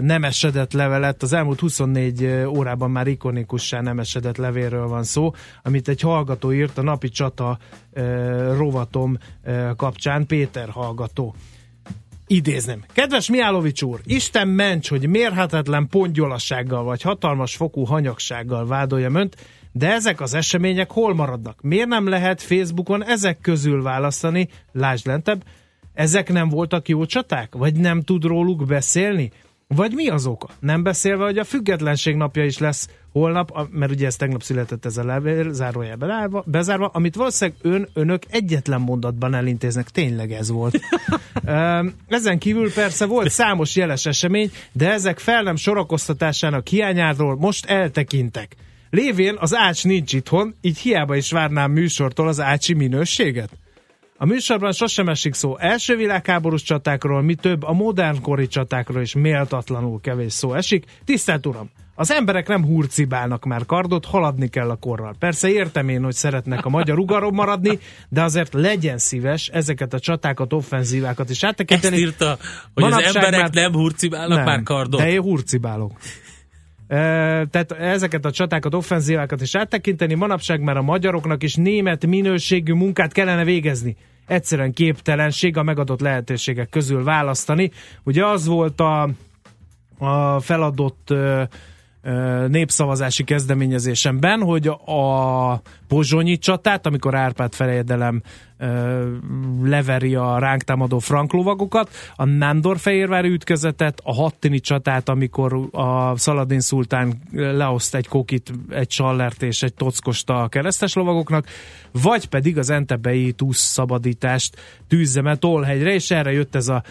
nem esedett levelet, az elmúlt 24 órában már ikonikussá nem esedett levélről van szó, amit egy hallgató írt a napi csata rovatom kapcsán, Péter hallgató. Idézném. Kedves Miálovics úr, Isten ments, hogy mérhetetlen pongyolassággal vagy hatalmas fokú hanyagsággal vádoljam önt, de ezek az események hol maradnak? Miért nem lehet Facebookon ezek közül választani, lásd lentebb, Ezek nem voltak jó csaták? Vagy nem tud róluk beszélni? Vagy mi az oka? Nem beszélve, hogy a függetlenség napja is lesz holnap, mert ugye ez tegnap született ez a levél, zárójel bezárva, bezárva, amit valószínűleg ön, önök egyetlen mondatban elintéznek. Tényleg ez volt. Ezen kívül persze volt számos jeles esemény, de ezek fel nem sorakoztatásának hiányáról most eltekintek. Lévén az ács nincs itthon, így hiába is várnám műsortól az ácsi minőséget. A műsorban sosem esik szó első világháborús csatákról, mi több a modernkori csatákról is méltatlanul kevés szó esik. Tisztelt Uram! Az emberek nem hurcibálnak már kardot, haladni kell a korral. Persze értem én, hogy szeretnek a magyar ugarom maradni, de azért legyen szíves ezeket a csatákat, offenzívákat is Ezt áttekinteni. írta, hogy az Manapság emberek már- nem hurcibálnak már kardot. De én hurcibálok. Tehát ezeket a csatákat, offenzívákat is áttekinteni, manapság már a magyaroknak is német minőségű munkát kellene végezni. Egyszerűen képtelenség a megadott lehetőségek közül választani. Ugye az volt a, a feladott népszavazási kezdeményezésemben, hogy a pozsonyi csatát, amikor Árpád fejedelem leveri a ránk támadó frank lovagokat, a Nándorfehérvári ütközetet, a Hattini csatát, amikor a Szaladin szultán leoszt egy kokit, egy sallert és egy tockost a keresztes lovagoknak, vagy pedig az entebei túsz szabadítást tűzzeme Tolhegyre, és erre jött ez a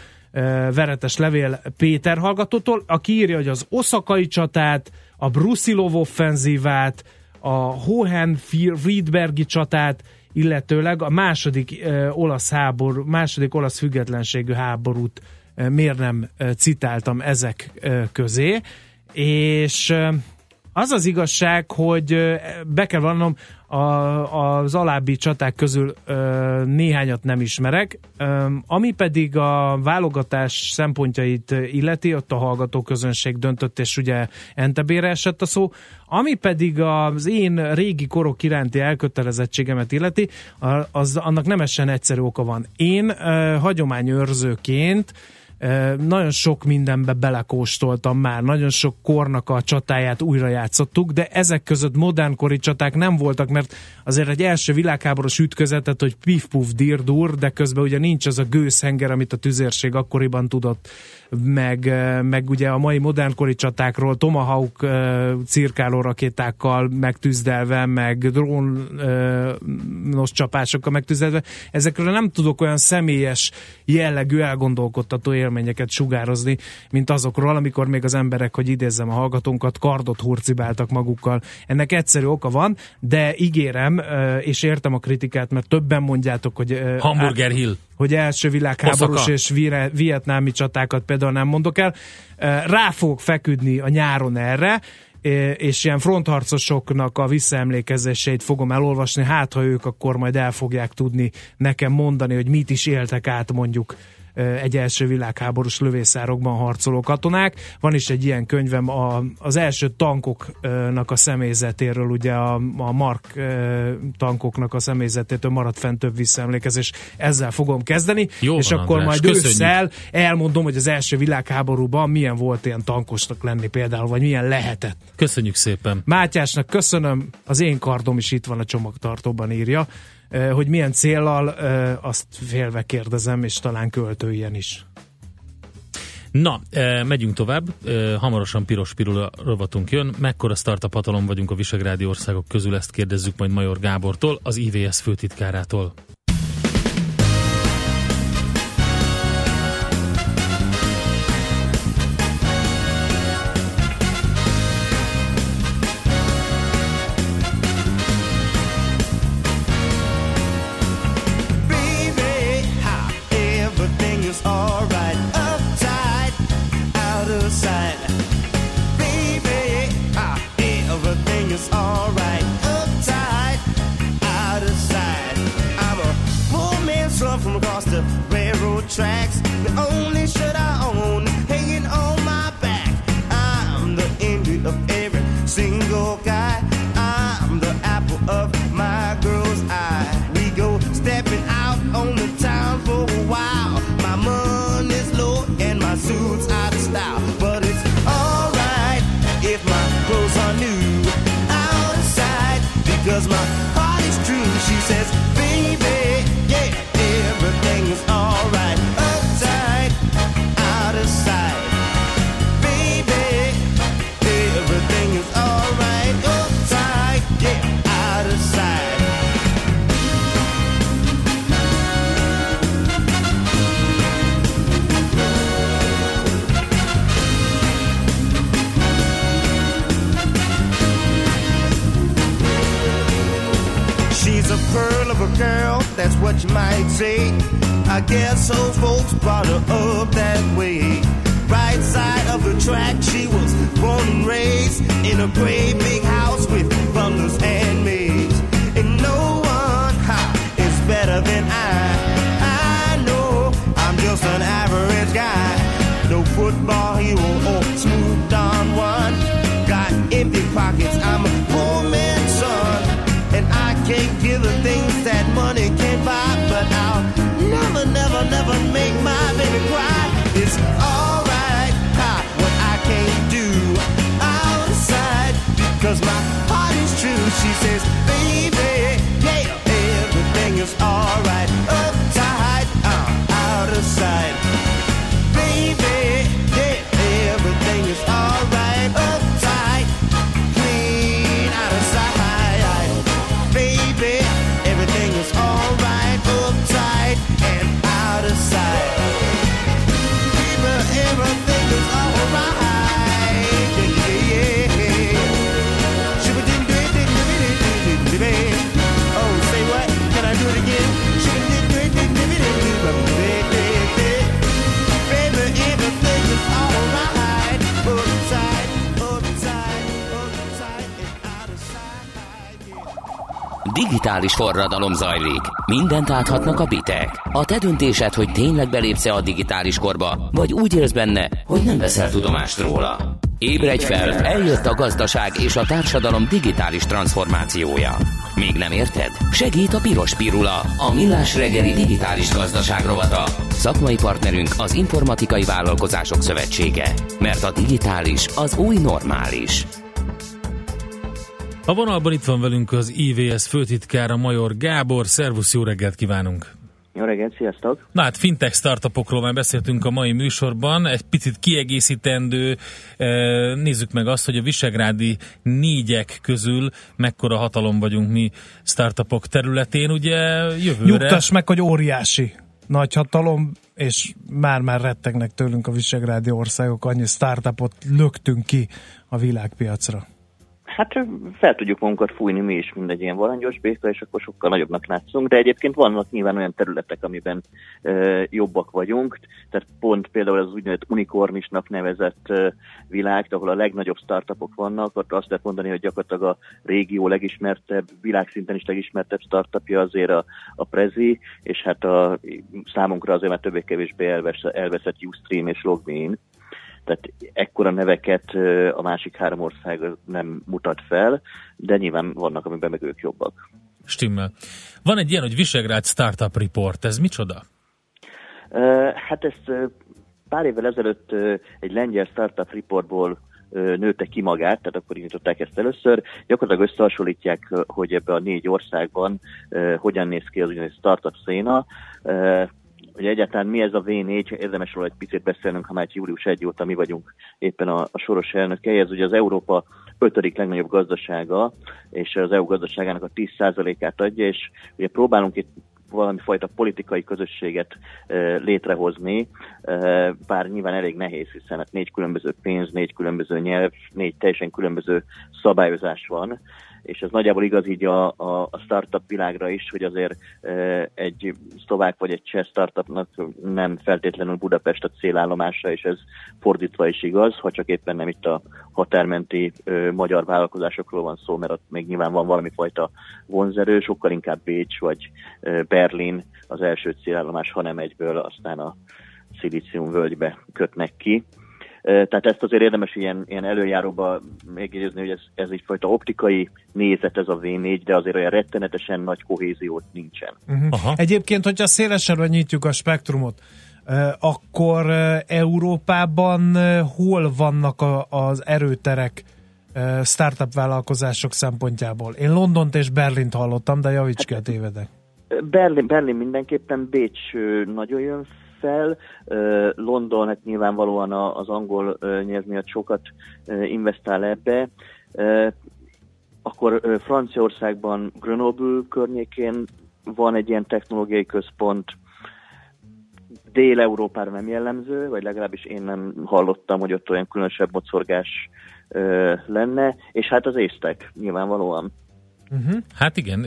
veretes levél Péter hallgatótól, aki írja, hogy az oszakai csatát, a Brusilov offenzívát, a Hohen Friedbergi csatát, illetőleg a második ö, olasz háború, második olasz függetlenségű háborút ö, miért nem ö, citáltam ezek ö, közé, és az az igazság, hogy be kell vannom, a, az alábbi csaták közül ö, néhányat nem ismerek, ö, ami pedig a válogatás szempontjait illeti, ott a hallgató közönség döntött, és ugye Entebére esett a szó, ami pedig az én régi korok iránti elkötelezettségemet illeti, az, annak nemesen egyszerű oka van. Én ö, hagyományőrzőként nagyon sok mindenbe belekóstoltam már, nagyon sok kornak a csatáját újra játszottuk, de ezek között modernkori csaták nem voltak, mert azért egy első világháborús ütközetet, hogy pif-puf dir-dur, de közben ugye nincs az a gőzhenger, amit a tüzérség akkoriban tudott, meg, meg ugye a mai modernkori csatákról Tomahawk cirkáló rakétákkal megtűzdelve, meg drónos csapásokkal megtűzdelve, ezekről nem tudok olyan személyes jellegű elgondolkodtató élményeket sugározni, mint azokról, amikor még az emberek, hogy idézzem a hallgatónkat, kardot hurcibáltak magukkal. Ennek egyszerű oka van, de ígérem, és értem a kritikát, mert többen mondjátok, hogy Hamburger Hill. hogy első világháborús Oszaka. és vietnámi csatákat például nem mondok el. Rá fogok feküdni a nyáron erre, és ilyen frontharcosoknak a visszaemlékezéseit fogom elolvasni, hát ha ők akkor majd el fogják tudni nekem mondani, hogy mit is éltek át mondjuk egy első világháborús lövészárokban harcoló katonák. Van is egy ilyen könyvem a, az első tankoknak a személyzetéről, ugye a, a Mark tankoknak a személyzetétől maradt fent több visszaemlékezés. Ezzel fogom kezdeni, Jó és van, akkor András, majd köszönjük. ősszel elmondom, hogy az első világháborúban milyen volt ilyen tankosnak lenni például, vagy milyen lehetett. Köszönjük szépen. Mátyásnak köszönöm, az én kardom is itt van a csomagtartóban írja, hogy milyen céllal, azt félve kérdezem, és talán költő ilyen is. Na, megyünk tovább. Hamarosan piros pirula rovatunk jön. Mekkora startup hatalom vagyunk a Visegrádi országok közül, ezt kérdezzük majd Major Gábortól, az IVS főtitkárától. do outside because my say. I guess those folks brought her up that way. Right side of the track, she was born and raised in a great big house with bundles and maids. And no one ha, is better than I. I know I'm just an average guy. No football Digitális forradalom zajlik. Mindent áthatnak a bitek. A te döntésed, hogy tényleg belépsz a digitális korba, vagy úgy élsz benne, hogy nem veszel tudomást róla. Ébredj fel, eljött a gazdaság és a társadalom digitális transformációja. Még nem érted? Segít a Piros Pirula, a millás reggeli digitális gazdaság rovata. Szakmai partnerünk az Informatikai Vállalkozások Szövetsége. Mert a digitális az új normális. A vonalban itt van velünk az IVS főtitkára Major Gábor. Szervusz, jó reggelt kívánunk! Jó reggelt, sziasztok! Na hát fintech startupokról már beszéltünk a mai műsorban, egy picit kiegészítendő, eh, nézzük meg azt, hogy a visegrádi négyek közül mekkora hatalom vagyunk mi startupok területén, ugye jövőre... Nyugtass meg, hogy óriási nagy hatalom, és már-már rettegnek tőlünk a visegrádi országok, annyi startupot löktünk ki a világpiacra. Hát fel tudjuk magunkat fújni mi is, mint egy ilyen varangyos béka, és akkor sokkal nagyobbnak látszunk, de egyébként vannak nyilván olyan területek, amiben e, jobbak vagyunk, tehát pont például az úgynevezett unikornisnak nevezett e, világ, ahol a legnagyobb startupok vannak, ott azt lehet mondani, hogy gyakorlatilag a régió legismertebb, világszinten is legismertebb startupja azért a, a Prezi, és hát a, számunkra azért már többé-kevésbé elveszett, elveszett Ustream és Logmein, tehát ekkora neveket a másik három ország nem mutat fel, de nyilván vannak, amiben meg ők jobbak. Stimmel. Van egy ilyen, hogy Visegrád Startup Report, ez micsoda? Hát ezt pár évvel ezelőtt egy lengyel startup reportból nőtte ki magát, tehát akkor indították ezt először. Gyakorlatilag összehasonlítják, hogy ebbe a négy országban hogyan néz ki az úgynevezett startup széna. Hogy egyáltalán mi ez a V4, érdemes róla egy picit beszélnünk, ha már július 1 óta mi vagyunk éppen a, a soros elnöke. Ez ugye az Európa ötödik legnagyobb gazdasága, és az EU gazdaságának a 10%-át adja, és ugye próbálunk itt valami fajta politikai közösséget e, létrehozni, e, bár nyilván elég nehéz, hiszen hát négy különböző pénz, négy különböző nyelv, négy teljesen különböző szabályozás van, és ez nagyjából igaz így a, a, a startup világra is, hogy azért egy szlovák vagy egy cseh startupnak nem feltétlenül Budapest a célállomása, és ez fordítva is igaz, ha csak éppen nem itt a határmenti magyar vállalkozásokról van szó, mert ott még nyilván van valami fajta vonzerő, sokkal inkább Bécs vagy Berlin az első célállomás, hanem egyből aztán a Szilícium völgybe kötnek ki. Tehát ezt azért érdemes ilyen, ilyen előjáróba megjegyezni, hogy ez, ez egyfajta optikai nézet ez a V4, de azért olyan rettenetesen nagy kohéziót nincsen. Aha. Egyébként, hogyha szélesebbre nyitjuk a spektrumot, akkor Európában hol vannak a, az erőterek startup vállalkozások szempontjából? Én Londont és Berlint hallottam, de javíts ki, a tévedek. Berlin, Berlin mindenképpen, Bécs nagyon jön fel, Ö, London hát nyilvánvalóan az angol nyelv miatt sokat investál ebbe, akkor Franciaországban Grenoble környékén van egy ilyen technológiai központ, Dél-Európára nem jellemző, vagy legalábbis én nem hallottam, hogy ott olyan különösebb mocorgás lenne, és hát az észtek nyilvánvalóan. Hát igen,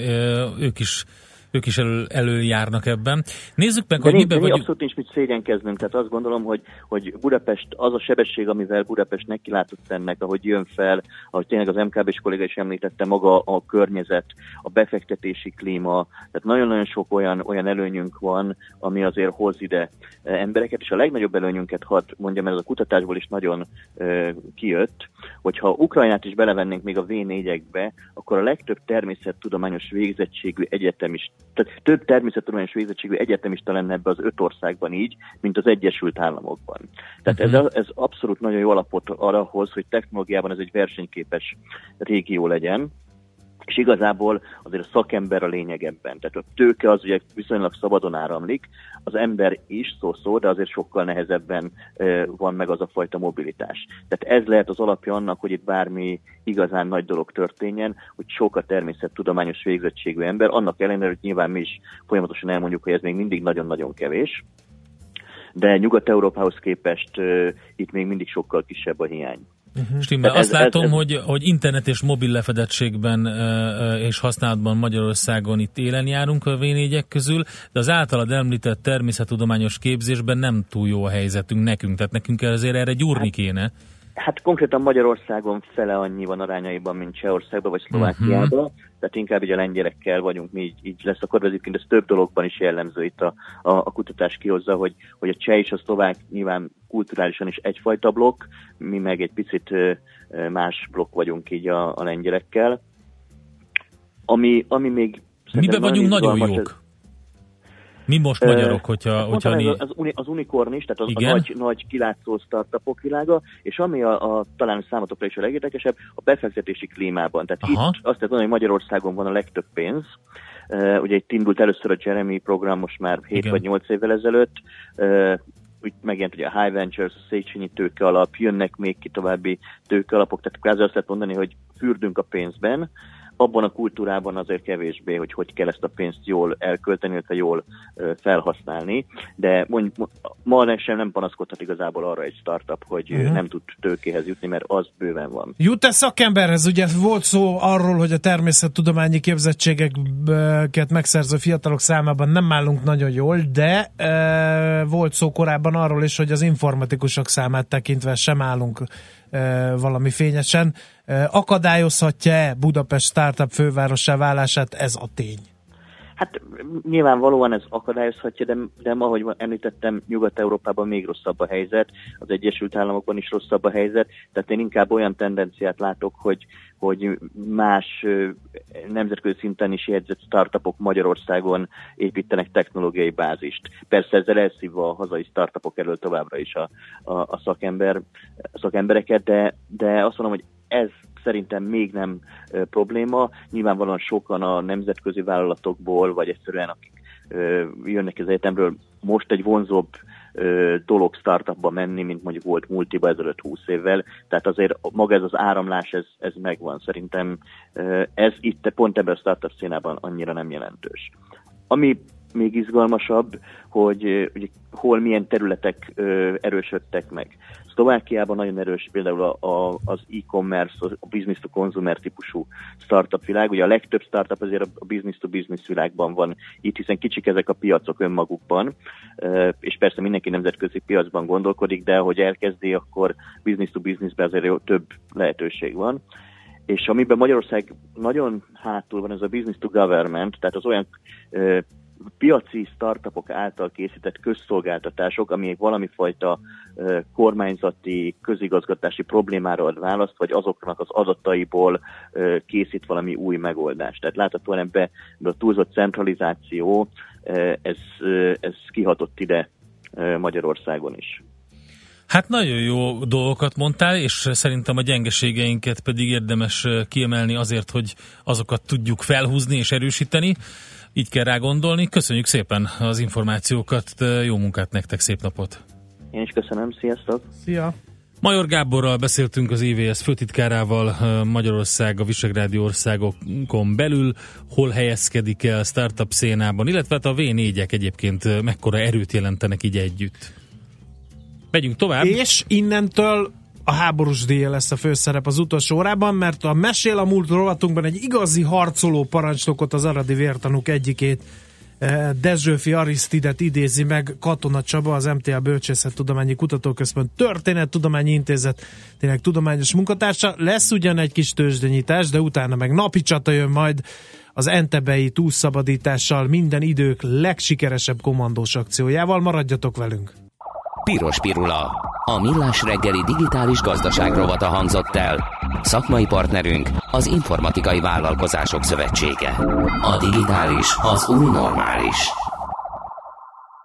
ők is ők is elő, előjárnak ebben. Nézzük meg, De hogy nincs, miben vagyunk. abszolút nincs mit szégyenkeznünk, tehát azt gondolom, hogy, hogy Budapest az a sebesség, amivel Budapest nekilátott ennek, ahogy jön fel, ahogy tényleg az MKB-s kolléga is említette, maga a környezet, a befektetési klíma, tehát nagyon-nagyon sok olyan, olyan előnyünk van, ami azért hoz ide eh, embereket, és a legnagyobb előnyünket, hadd mondjam, ez a kutatásból is nagyon eh, kijött, hogyha Ukrajnát is belevennénk még a V4-ekbe, akkor a legtöbb természettudományos végzettségű egyetemis, tehát több természettudományos végzettségű egyetemista lenne ebbe az öt országban így, mint az Egyesült Államokban. Tehát ez, ez abszolút nagyon jó alapot arra hoz, hogy technológiában ez egy versenyképes régió legyen, és igazából azért a szakember a lényeg ebben. Tehát a tőke az ugye viszonylag szabadon áramlik, az ember is szó-szó, de azért sokkal nehezebben van meg az a fajta mobilitás. Tehát ez lehet az alapja annak, hogy itt bármi igazán nagy dolog történjen, hogy sok a természettudományos végzettségű ember, annak ellenére, hogy nyilván mi is folyamatosan elmondjuk, hogy ez még mindig nagyon-nagyon kevés, de Nyugat-Európához képest itt még mindig sokkal kisebb a hiány. Stimmel. Tehát Azt ez- látom, ez- hogy, hogy internet és mobil lefedettségben ö, és használatban Magyarországon itt élen járunk a v közül, de az általad említett természettudományos képzésben nem túl jó a helyzetünk nekünk, tehát nekünk azért erre gyúrni kéne. Hát konkrétan Magyarországon fele annyi van arányaiban, mint Csehországban vagy Szlovákiában, uh-huh. tehát inkább így a lengyelekkel vagyunk mi így, így lesz. Akkor egyébként ez több dologban is jellemző itt a, a, a kutatás kihozza, hogy, hogy a cseh és a szlovák nyilván kulturálisan is egyfajta blokk, mi meg egy picit más blokk vagyunk így a, a lengyelekkel. Ami, ami még Miben vagyunk nagyon jók? Mi most magyarok, hogyha, Hát hogyha mondtam, ez az, az unicorn is, tehát az Igen. a nagy, nagy kilátszó startupok világa, és ami a, a talán számotokra is a legérdekesebb, a befektetési klímában. Tehát Aha. itt azt lehet mondani, hogy Magyarországon van a legtöbb pénz. Uh, ugye itt indult először a Jeremy program most már 7 Igen. vagy 8 évvel ezelőtt. Uh, úgy megjelent ugye a High Ventures, a Széchenyi tőke alap, jönnek még ki további tőke alapok, tehát kvázi azt lehet mondani, hogy fürdünk a pénzben, abban a kultúrában azért kevésbé, hogy hogy kell ezt a pénzt jól elkölteni, illetve jól felhasználni, de mondjuk ma sem nem panaszkodhat igazából arra egy startup, hogy uh-huh. nem tud tőkéhez jutni, mert az bőven van. Jut-e szakemberhez? Ugye volt szó arról, hogy a természettudományi képzettségeket megszerző fiatalok számában nem állunk nagyon jól, de e, volt szó korábban arról is, hogy az informatikusok számát tekintve sem állunk valami fényesen. Akadályozhatja-e Budapest startup fővárossá válását ez a tény? Hát nyilvánvalóan ez akadályozhatja, de, de ahogy említettem, Nyugat-Európában még rosszabb a helyzet, az Egyesült Államokban is rosszabb a helyzet, tehát én inkább olyan tendenciát látok, hogy, hogy más nemzetközi szinten is jegyzett startupok Magyarországon építenek technológiai bázist. Persze ezzel elszívva a hazai startupok elől továbbra is a, a, a, szakember, a szakembereket, de, de azt mondom, hogy ez szerintem még nem ö, probléma. Nyilvánvalóan sokan a nemzetközi vállalatokból, vagy egyszerűen akik ö, jönnek az egyetemről, most egy vonzóbb ö, dolog startupba menni, mint mondjuk volt multiba ezelőtt 20 évvel. Tehát azért maga ez az áramlás, ez, ez megvan. Szerintem ö, ez itt pont ebben a startup színában annyira nem jelentős. Ami még izgalmasabb, hogy ugye, hol milyen területek ö, erősödtek meg. Szlovákiában nagyon erős például a, a, az e-commerce, a business to consumer típusú startup világ. Ugye a legtöbb startup azért a business to business világban van itt, hiszen kicsik ezek a piacok önmagukban, és persze mindenki nemzetközi piacban gondolkodik, de hogy elkezdi, akkor business to businessben azért több lehetőség van. És amiben Magyarország nagyon hátul van, ez a business to government, tehát az olyan piaci startupok által készített közszolgáltatások, valami fajta kormányzati, közigazgatási problémára ad választ, vagy azoknak az adataiból készít valami új megoldást. Tehát láthatóan ebbe, ebbe a túlzott centralizáció, ez, ez kihatott ide Magyarországon is. Hát nagyon jó dolgokat mondtál, és szerintem a gyengeségeinket pedig érdemes kiemelni azért, hogy azokat tudjuk felhúzni és erősíteni. Így kell rá gondolni. Köszönjük szépen az információkat, jó munkát nektek, szép napot! Én is köszönöm, sziasztok! Szia! Major Gáborral beszéltünk az IVS főtitkárával Magyarország a Visegrádi országokon belül, hol helyezkedik el a startup szénában, illetve hát a V4-ek egyébként mekkora erőt jelentenek így együtt. Megyünk tovább. És innentől a háborús díja lesz a főszerep az utolsó órában, mert a Mesél a múlt rovatunkban egy igazi harcoló parancsnokot, az aradi vértanúk egyikét eh, Dezsőfi Arisztidet idézi meg Katona Csaba, az MTA Bölcsészettudományi Kutatóközpont Történettudományi Intézetének tudományos munkatársa. Lesz ugyan egy kis tőzsdenyítás, de utána meg napi csata jön majd az Entebei túlszabadítással minden idők legsikeresebb komandós akciójával. Maradjatok velünk! Piros Pirula. A millás reggeli digitális gazdaság rovata hangzott el. Szakmai partnerünk az Informatikai Vállalkozások Szövetsége. A digitális az új normális.